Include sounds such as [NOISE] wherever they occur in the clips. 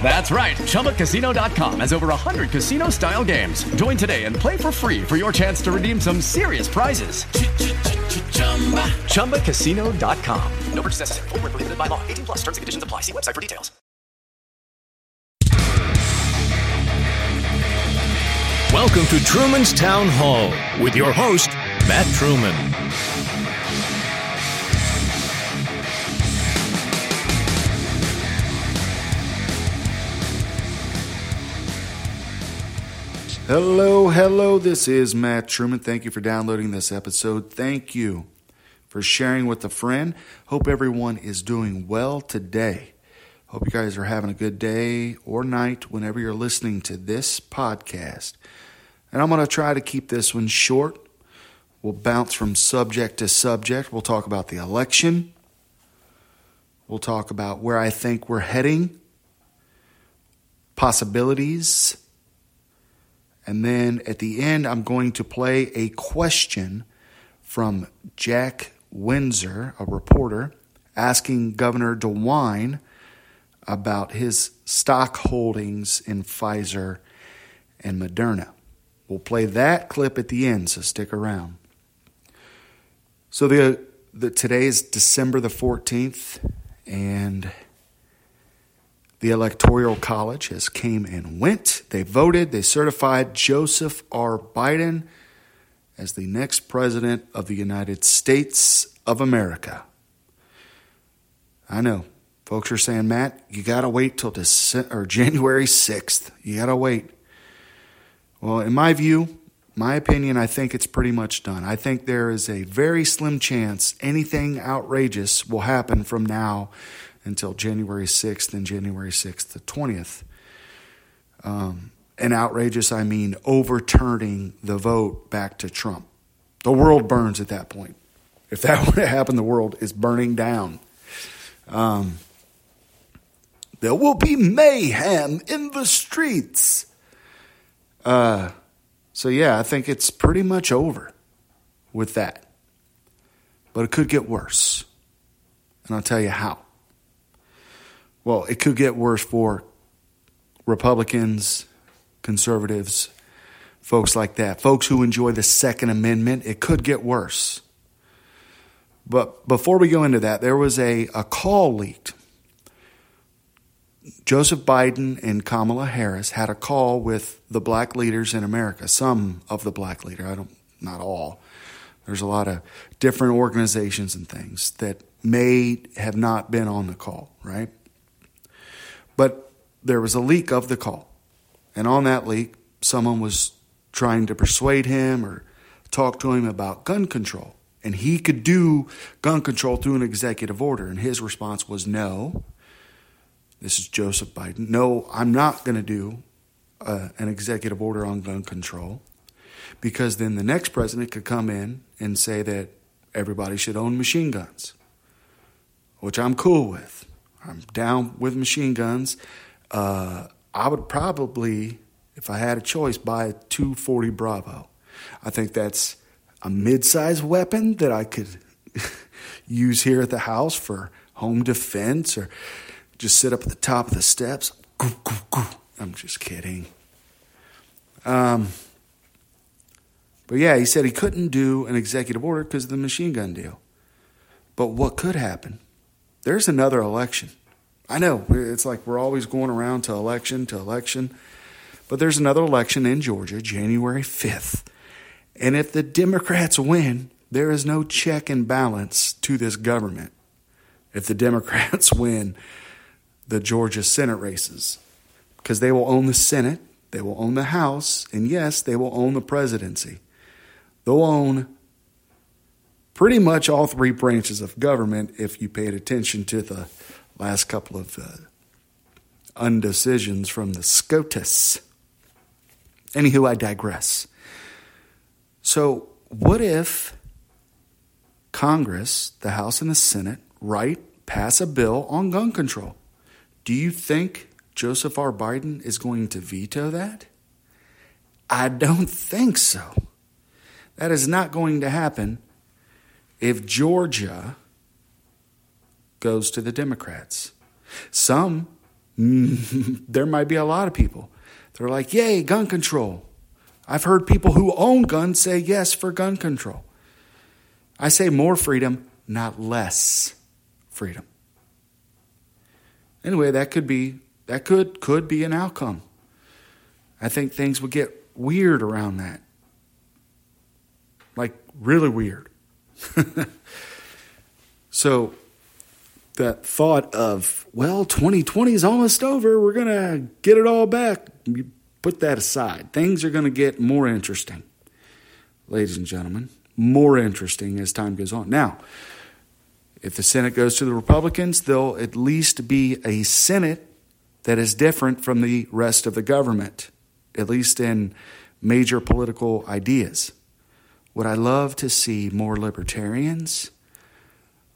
That's right. ChumbaCasino.com has over 100 casino style games. Join today and play for free for your chance to redeem some serious prizes. ChumbaCasino.com. No purchase necessary. Full prohibited by law. 18 plus terms and conditions apply. See website for details. Welcome to Truman's Town Hall with your host, Matt Truman. Hello, hello. This is Matt Truman. Thank you for downloading this episode. Thank you for sharing with a friend. Hope everyone is doing well today. Hope you guys are having a good day or night whenever you're listening to this podcast. And I'm going to try to keep this one short. We'll bounce from subject to subject. We'll talk about the election. We'll talk about where I think we're heading, possibilities and then at the end, I'm going to play a question from Jack Windsor, a reporter, asking Governor DeWine about his stock holdings in Pfizer and Moderna. We'll play that clip at the end, so stick around. So the, the today is December the 14th, and the Electoral College has came and went. They voted. They certified Joseph R. Biden as the next president of the United States of America. I know. Folks are saying, Matt, you got to wait till December, or [LAUGHS] January 6th. You got to wait. Well, in my view, my opinion, I think it's pretty much done. I think there is a very slim chance anything outrageous will happen from now until January 6th and January 6th to 20th. Um, and outrageous, I mean overturning the vote back to Trump. The world burns at that point. If that [LAUGHS] were to happen, the world is burning down. Um, there will be mayhem in the streets. Uh, so, yeah, I think it's pretty much over with that. But it could get worse. And I'll tell you how. Well, it could get worse for Republicans, conservatives, folks like that, folks who enjoy the Second Amendment. It could get worse. But before we go into that, there was a, a call leaked. Joseph Biden and Kamala Harris had a call with the black leaders in America, some of the black leaders, I don't, not all. There's a lot of different organizations and things that may have not been on the call, right? But there was a leak of the call. And on that leak, someone was trying to persuade him or talk to him about gun control. And he could do gun control through an executive order. And his response was no. This is Joseph Biden. No, I'm not going to do uh, an executive order on gun control because then the next president could come in and say that everybody should own machine guns, which I'm cool with. I'm down with machine guns. Uh, I would probably, if I had a choice, buy a 240 Bravo. I think that's a mid-sized weapon that I could [LAUGHS] use here at the house for home defense or just sit up at the top of the steps. I'm just kidding. Um, but yeah, he said he couldn't do an executive order because of the machine gun deal. But what could happen there's another election. I know it's like we're always going around to election to election, but there's another election in Georgia, January 5th. And if the Democrats win, there is no check and balance to this government if the Democrats [LAUGHS] win the Georgia Senate races because they will own the Senate, they will own the House, and yes, they will own the presidency. They'll own pretty much all three branches of government if you paid attention to the last couple of uh, undecisions from the SCOTUS. Anywho, I digress. So, what if Congress, the House and the Senate, right, pass a bill on gun control? Do you think Joseph R. Biden is going to veto that? I don't think so. That is not going to happen if Georgia goes to the Democrats. Some, [LAUGHS] there might be a lot of people. They're like, yay, gun control. I've heard people who own guns say yes for gun control. I say more freedom, not less freedom. Anyway, that could be that could could be an outcome. I think things would get weird around that. Like really weird. [LAUGHS] so that thought of, well, 2020 is almost over, we're going to get it all back. You put that aside. Things are going to get more interesting. Ladies and gentlemen, more interesting as time goes on. Now, if the Senate goes to the Republicans, there'll at least be a Senate that is different from the rest of the government, at least in major political ideas. Would I love to see more libertarians,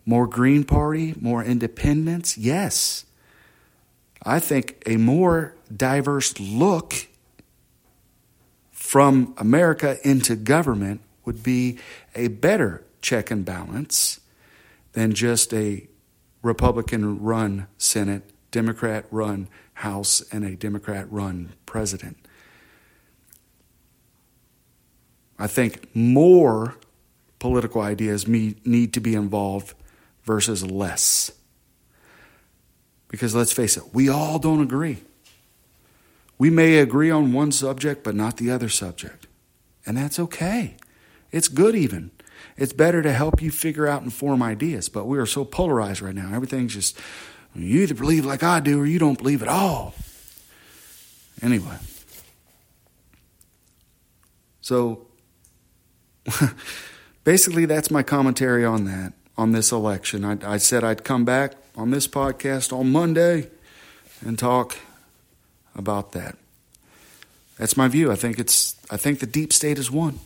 more Green Party, more independents? Yes. I think a more diverse look from America into government would be a better check and balance than just a Republican run Senate, Democrat run House, and a Democrat run president. I think more political ideas need to be involved versus less. Because let's face it, we all don't agree. We may agree on one subject, but not the other subject. And that's okay. It's good, even. It's better to help you figure out and form ideas. But we are so polarized right now. Everything's just, you either believe like I do or you don't believe at all. Anyway. So, [LAUGHS] basically, that's my commentary on that, on this election. I, I said I'd come back on this podcast on Monday and talk about that. That's my view. I think it's I think the deep state has won.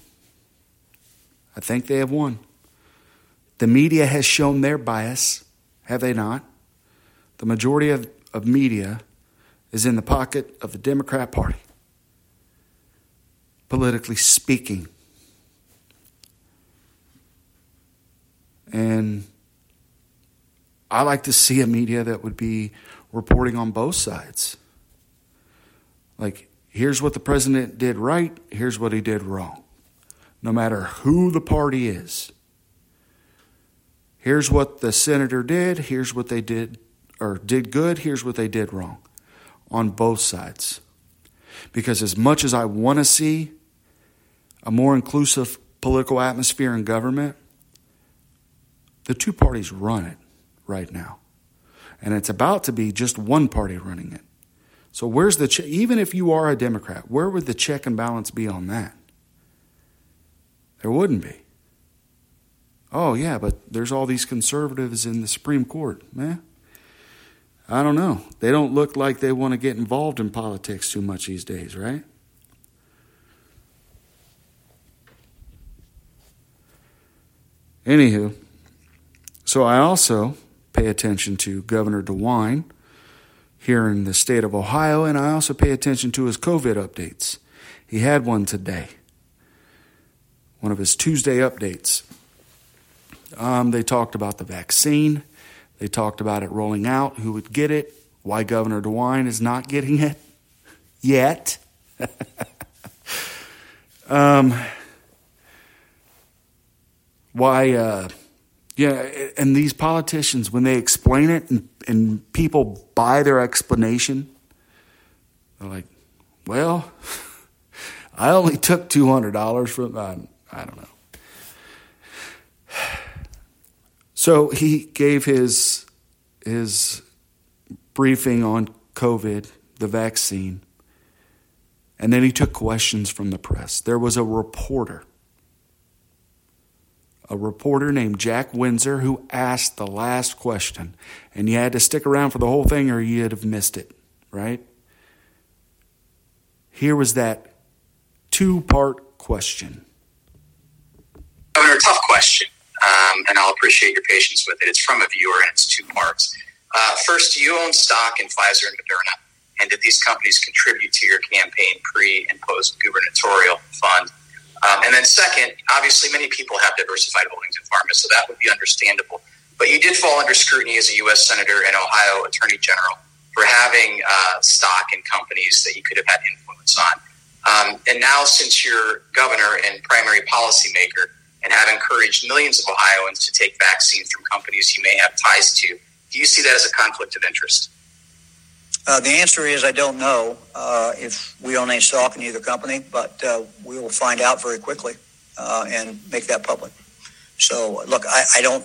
I think they have won. The media has shown their bias, have they not? The majority of, of media is in the pocket of the Democrat Party, politically speaking. And I like to see a media that would be reporting on both sides. Like, here's what the president did right, here's what he did wrong no matter who the party is. Here's what the senator did, here's what they did, or did good, here's what they did wrong on both sides. Because as much as I want to see a more inclusive political atmosphere in government, the two parties run it right now. And it's about to be just one party running it. So where's the che- even if you are a Democrat, where would the check and balance be on that? There wouldn't be. Oh, yeah, but there's all these conservatives in the Supreme Court. Man, I don't know. They don't look like they want to get involved in politics too much these days, right? Anywho, so I also pay attention to Governor DeWine here in the state of Ohio, and I also pay attention to his COVID updates. He had one today one of his Tuesday updates. Um, they talked about the vaccine. They talked about it rolling out, who would get it, why Governor DeWine is not getting it [LAUGHS] yet. [LAUGHS] um, why, uh, yeah, and these politicians, when they explain it and, and people buy their explanation, they're like, well, [LAUGHS] I only took $200 from, uh, I don't know. [SIGHS] So he gave his his briefing on COVID, the vaccine, and then he took questions from the press. There was a reporter, a reporter named Jack Windsor, who asked the last question, and you had to stick around for the whole thing or you'd have missed it, right? Here was that two part question. Governor, tough question, um, and I'll appreciate your patience with it. It's from a viewer, and it's two parts. Uh, first, do you own stock in Pfizer and Moderna? And did these companies contribute to your campaign pre and post gubernatorial fund? Um, and then, second, obviously, many people have diversified holdings in pharma, so that would be understandable. But you did fall under scrutiny as a U.S. Senator and Ohio Attorney General for having uh, stock in companies that you could have had influence on. Um, and now, since you're governor and primary policymaker and have encouraged millions of Ohioans to take vaccines from companies you may have ties to, do you see that as a conflict of interest? Uh, the answer is I don't know uh, if we own any stock in either company, but uh, we will find out very quickly uh, and make that public. So, look, I, I don't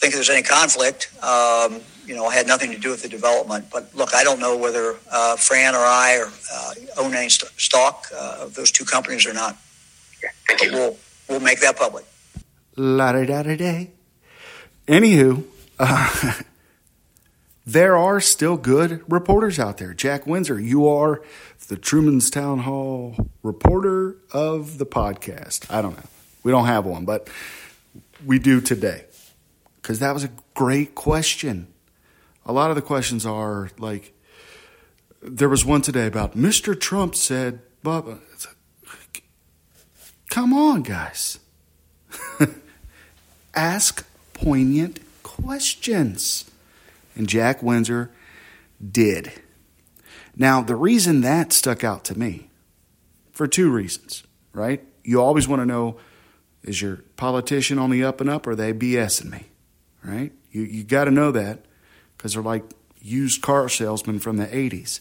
think there's any conflict. Um, you know, I had nothing to do with the development. But look, I don't know whether uh, Fran or I or, uh, own any st- stock uh, of those two companies or not. Thank you. We'll, we'll make that public. La da da da day. Anywho, uh, [LAUGHS] there are still good reporters out there. Jack Windsor, you are the Truman's Town Hall reporter of the podcast. I don't know. We don't have one, but we do today. Because that was a great question. A lot of the questions are like, there was one today about Mr. Trump said, Bubba, come on, guys. [LAUGHS] Ask poignant questions. And Jack Windsor did. Now, the reason that stuck out to me, for two reasons, right? You always want to know is your politician on the up and up or are they BSing me, right? You, you got to know that because they're like used car salesmen from the 80s.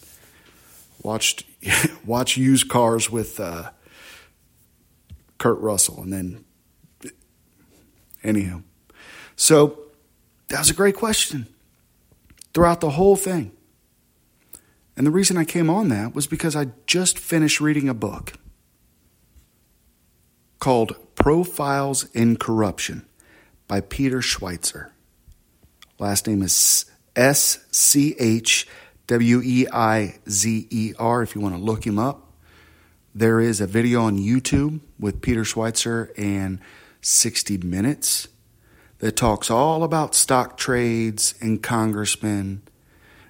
Watched, [LAUGHS] watch used cars with uh, Kurt Russell and then, anyhow. So that was a great question throughout the whole thing. And the reason I came on that was because I just finished reading a book called Profiles in Corruption by Peter Schweizer. Last name is S C H W E I Z E R if you want to look him up. There is a video on YouTube with Peter Schweizer and 60 Minutes that talks all about stock trades and congressmen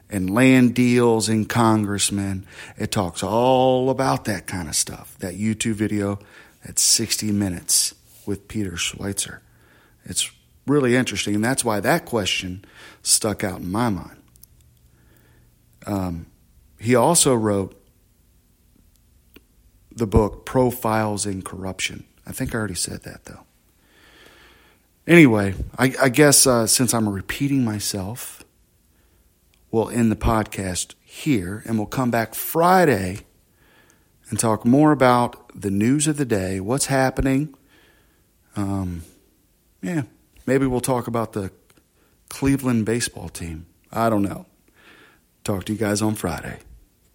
and land deals and congressmen. It talks all about that kind of stuff. That YouTube video, that's 60 minutes with Peter Schweizer. It's really interesting, and that's why that question stuck out in my mind. Um, he also wrote the book Profiles in Corruption. I think I already said that, though. Anyway, I, I guess uh, since I'm repeating myself, we'll end the podcast here and we'll come back Friday and talk more about the news of the day, what's happening. Um, yeah, maybe we'll talk about the Cleveland baseball team. I don't know. Talk to you guys on Friday.